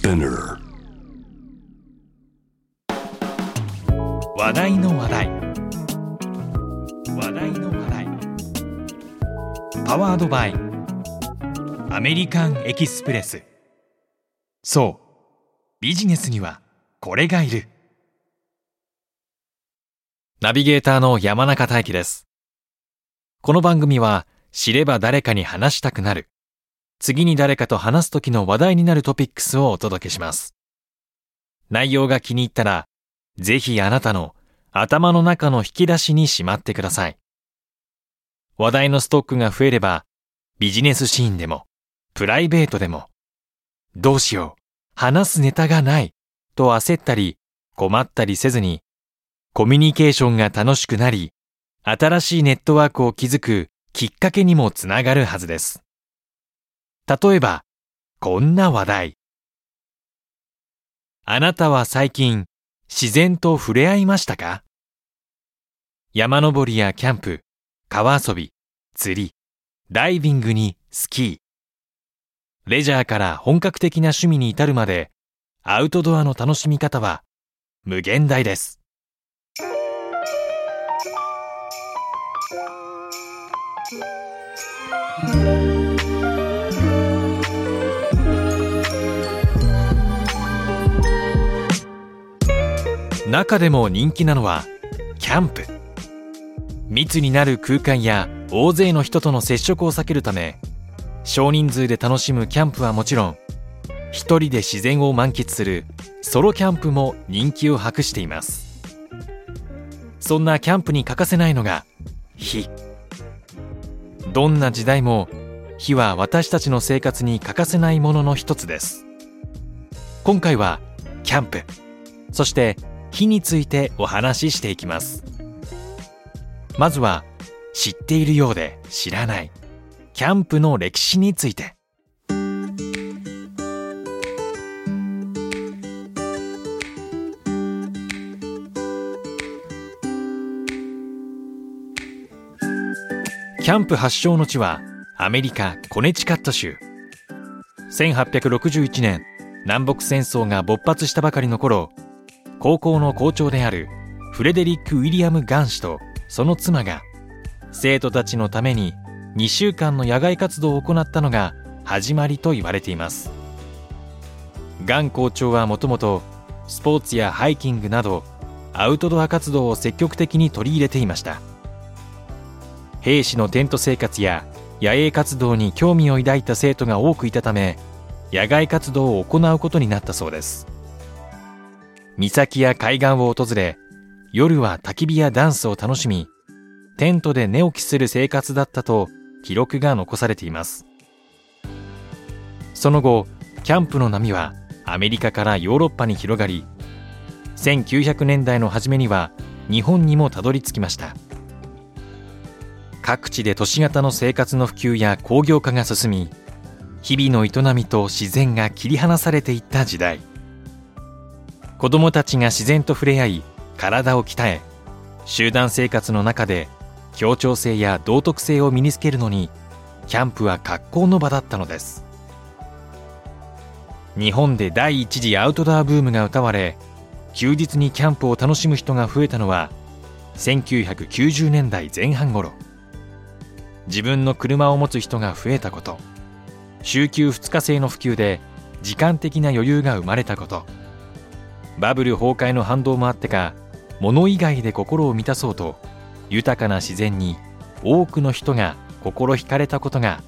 Spinner 話題の話題。話題の話題。パワードバイ。アメリカンエキスプレス。そう。ビジネスにはこれがいる。ナビゲーターの山中大輝です。この番組は知れば誰かに話したくなる。次に誰かと話す時の話題になるトピックスをお届けします内容が気に入ったらぜひあなたの頭の中の引き出しにしまってください。話題のストックが増えれば、ビジネスシーンでも、プライベートでも、どうしよう、話すネタがない、と焦ったり、困ったりせずに、コミュニケーションが楽しくなり、新しいネットワークを築くきっかけにもつながるはずです。例えば、こんな話題。あなたは最近、自然と触れ合いましたか？山登りやキャンプ、川遊び、釣り、ダイビングにスキー。レジャーから本格的な趣味に至るまで、アウトドアの楽しみ方は無限大です。中でも人気なのはキャンプ。密になる空間や大勢の人との接触を避けるため少人数で楽しむキャンプはもちろん一人で自然を満喫するソロキャンプも人気を博しています。そんなキャンプに欠かせないのが火。どんな時代も火は私たちの生活に欠かせないものの一つです。今回はキャンプ。そして火についてお話ししていきます。まずは知っているようで知らない。キャンプの歴史について。キャンプ発祥の地はアメリカ・コネチカット州。1861年南北戦争が勃発したばかりの頃高校の校長であるフレデリック・ウィリアム・ガン氏とその妻が生徒たちのために2週間の野外活動を行ったのが始まりと言われています。ガン校長はもともとスポーツやハイキングなどアウトドア活動を積極的に取り入れていました。兵士のテント生活や野営活動に興味を抱いた生徒が多くいたため野外活動を行うことになったそうです。岬や海岸を訪れ、夜は焚き火やダンスを楽しみ、テントで寝起きする生活だったと記録が残されています。その後、キャンプの波はアメリカからヨーロッパに広がり、1900年代の初めには日本にもたどり着きました。各地で都市型の生活の普及や工業化が進み、日々の営みと自然が切り離されていった時代。子供たちが自然と触れ合い体を鍛え集団生活の中で協調性や道徳性を身につけるのにキャンプは格好の場だったのです。日本で第一次アウトドアブームが歌われ休日にキャンプを楽しむ人が増えたのは1990年代前半頃。自分の車を持つ人が増えたこと。週休2日制の普及で時間的な余裕が生まれたこと。バブル崩壊の反動もあってか物以外で心を満たそうと豊かな自然に多くの人が心惹かれたことが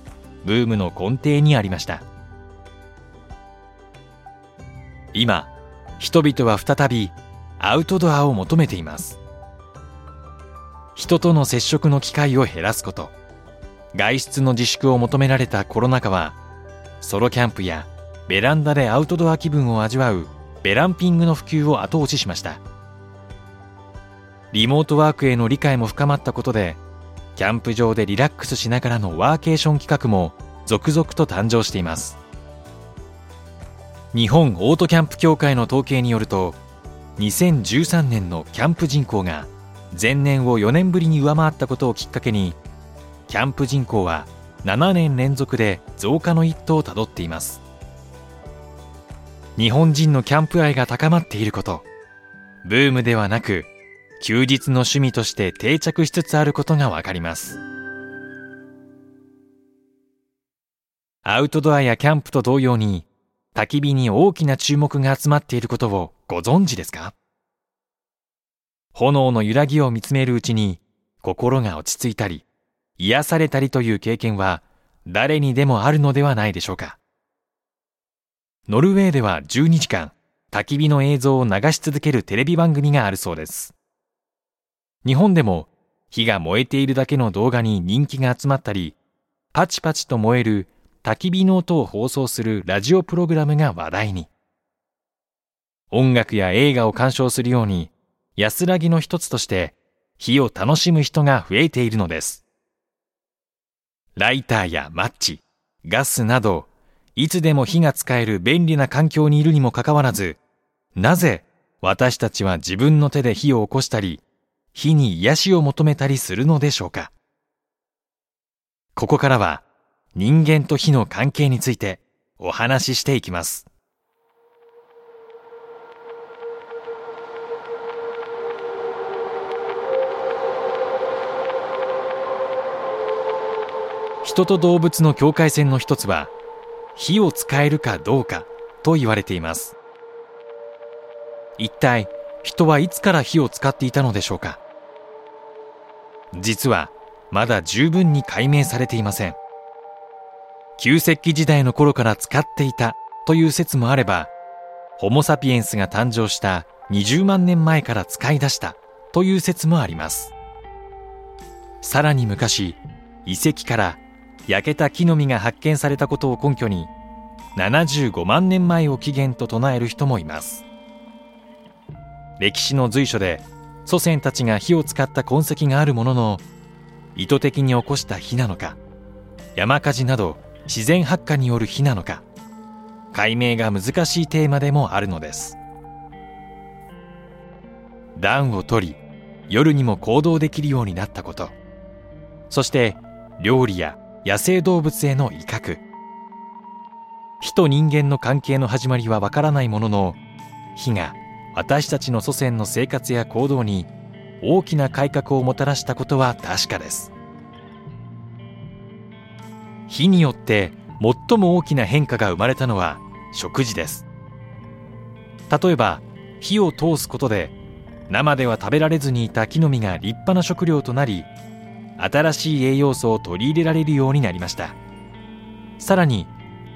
ブームの根底にありました。今人々は再びアウトドアを求めています。人との接触の機会を減らすこと。外出の自粛を求められたコロナ禍はソロキャンプやベランダでアウトドア気分を味わうベランピングの普及を後押ししました。リモートワークへの理解も深まったことでキャンプ場でリラックスしながらのワーケーション企画も続々と誕生しています。日本オートキャンプ協会の統計によると2013年のキャンプ人口が前年を4年ぶりに上回ったことをきっかけにキャンプ人口は7年連続で増加の一途をたどっています。日本人のキャンプ愛が高まっていること。ブームではなく休日の趣味として定着しつつあることがわかります。アウトドアやキャンプと同様に焚き火に大きな注目が集まっていることをご存知ですか？炎の揺らぎを見つめるうちに心が落ち着いたり癒されたりという経験は誰にでもあるのではないでしょうか？ノルウェーでは12時間焚き火の映像を流し続けるテレビ番組があるそうです。日本でも火が燃えているだけの動画に人気が集まったりパチパチと燃える焚き火の音を放送するラジオプログラムが話題に。音楽や映画を鑑賞するように安らぎの一つとして火を楽しむ人が増えているのです。ライターやマッチガスなどいつでも火が使える便利な環境にいるにもかかわらずなぜ私たちは自分の手で火を起こしたり火に癒しを求めたりするのでしょうか。ここからは人間と火の関係についてお話ししていきます。人と動物の境界線の一つは火を使えるかどうかと言われています。一体人はいつから火を使っていたのでしょうか？実はまだ十分に解明されていません。旧石器時代の頃から使っていたという説もあればホモ・サピエンスが誕生した20万年前から使い出したという説もあります。さらに昔遺跡から焼けた木の実が発見されたことを根拠に75万年前を起源と唱える人もいます。歴史の随所で祖先たちが火を使った痕跡があるものの意図的に起こした火なのか山火事など自然発火による火なのか解明が難しいテーマでもあるのです。暖を取り夜にも行動できるようになったこと。そして料理や野生動物への威嚇。火と人間の関係の始まりはわからないものの火が私たちの祖先の生活や行動に大きな改革をもたらしたことは確かです。火によって最も大きな変化が生まれたのは食事です。例えば火を通すことで生では食べられずにいた木の実が立派な食料となり新しい栄養素を取り入れられるようになりました。さらに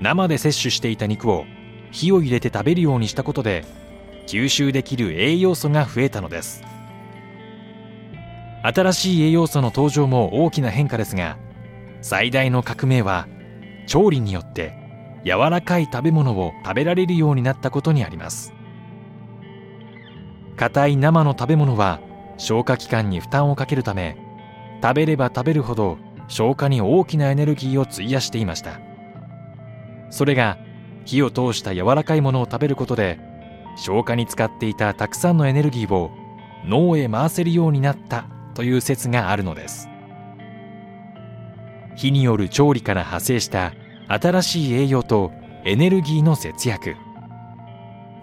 生で摂取していた肉を火を入れて食べるようにしたことで吸収できる栄養素が増えたのです。新しい栄養素の登場も大きな変化ですが最大の革命は調理によって柔らかい食べ物を食べられるようになったことにあります。硬い生の食べ物は消化器官に負担をかけるため食べれば食べるほど消化に大きなエネルギーを費やしていました。それが火を通した柔らかいものを食べることで消化に使っていたたくさんのエネルギーを脳へ回せるようになったという説があるのです。火による調理から派生した新しい栄養とエネルギーの節約。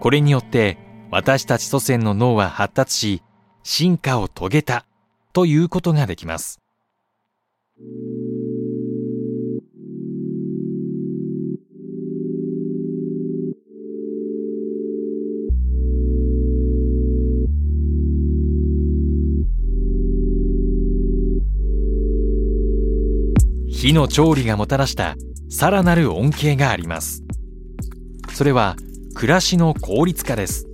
これによって私たち祖先の脳は発達し進化を遂げた。ということができます。火の調理がもたらしたさらなる恩恵がありますそれは暮らしの効率化です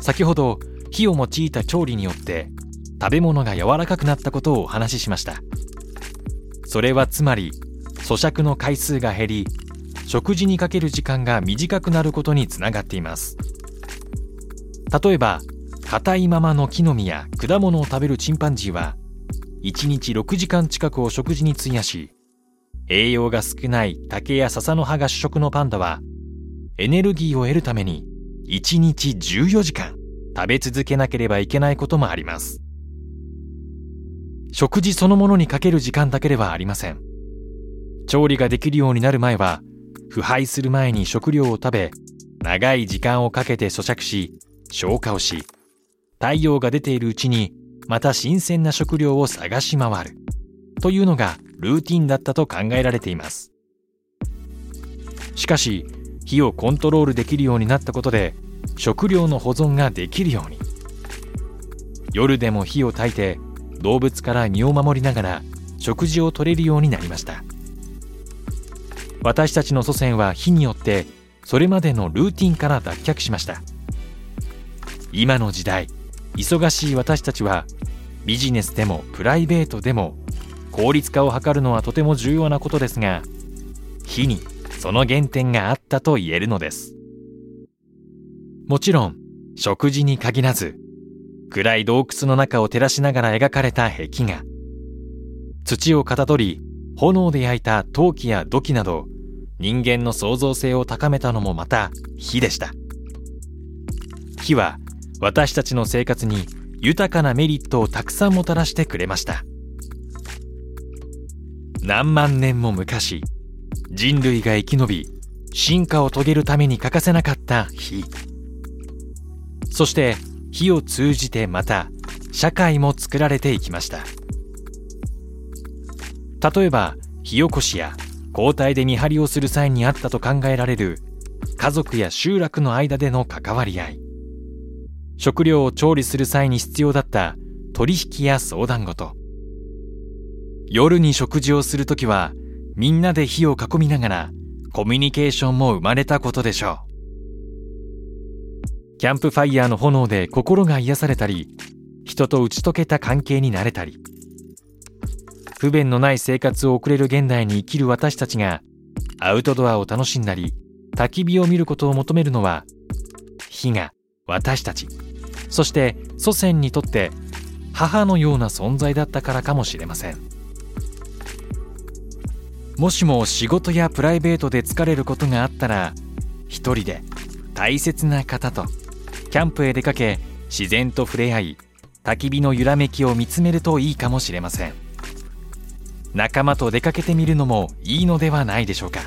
先ほど火を用いた調理によって食べ物が柔らかくなったことをお話ししました。それはつまり咀嚼の回数が減り食事にかける時間が短くなることにつながっています。例えば硬いままの木の実や果物を食べるチンパンジーは1日6時間近くを食事に費やし栄養が少ない竹や笹の葉が主食のパンダはエネルギーを得るために1日14時間食べ続けなければいけないこともあります。食事そのものにかける時間だけではありません。調理ができるようになる前は腐敗する前に食料を食べ長い時間をかけて咀嚼し消化をし太陽が出ているうちにまた新鮮な食料を探し回る。というのがルーティンだったと考えられています。しかし火をコントロールできるようになったことで食料の保存ができるように。夜でも火を焚いて動物から身を守りながら食事をとれるようになりました。私たちの祖先は火によってそれまでのルーティンから脱却しました。今の時代忙しい私たちはビジネスでもプライベートでも効率化を図るのはとても重要なことですが火にその原点があったと言えるのです。もちろん食事に限らず暗い洞窟の中を照らしながら描かれた壁画。土をかたどり炎で焼いた陶器や土器など人間の創造性を高めたのもまた火でした。火は私たちの生活に豊かなメリットをたくさんもたらしてくれました。何万年も昔人類が生き延び進化を遂げるために欠かせなかった火。そして火を通じてまた社会も作られていきました。例えば火起こしや交代で見張りをする際にあったと考えられる家族や集落の間での関わり合い。食料を調理する際に必要だった取引や相談事。夜に食事をするときはみんなで火を囲みながらコミュニケーションも生まれたことでしょう。キャンプファイヤーの炎で心が癒されたり人と打ち解けた関係になれたり。不便のない生活を送れる現代に生きる私たちがアウトドアを楽しんだり焚き火を見ることを求めるのは火が私たち。そして祖先にとって母のような存在だったからかもしれません。もしも仕事やプライベートで疲れることがあったら一人で大切な方とキャンプへ出かけ自然と触れ合い焚き火の揺らめきを見つめるといいかもしれません。仲間と出かけてみるのもいいのではないでしょうか。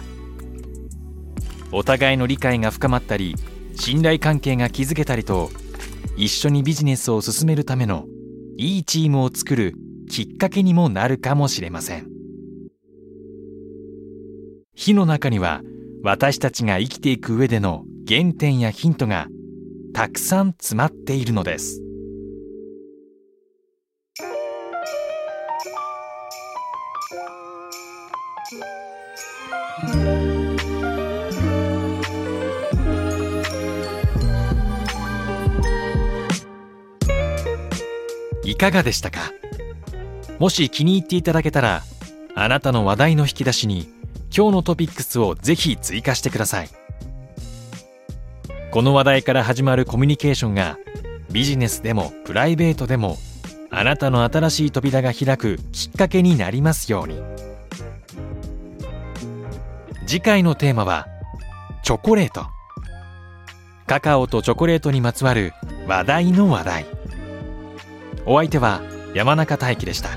お互いの理解が深まったり信頼関係が築けたりと一緒にビジネスを進めるためのいいチームを作るきっかけにもなるかもしれません。火の中には私たちが生きていく上での原点やヒントがたくさん詰まっているのです。いかがでしたか？もし気に入っていただけたらあなたの話題の引き出しに今日のトピックスをぜひ追加してください。この話題から始まるコミュニケーションがビジネスでもプライベートでもあなたの新しい扉が開くきっかけになりますように。次回のテーマはチョコレート。カカオとチョコレートにまつわる話題の話題。お相手は山中大輝でした。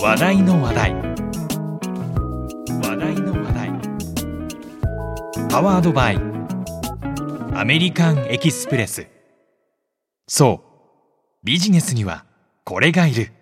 話題の話題。パワードバイ。アメリカンエキスプレス。そう。ビジネスにはこれがいる。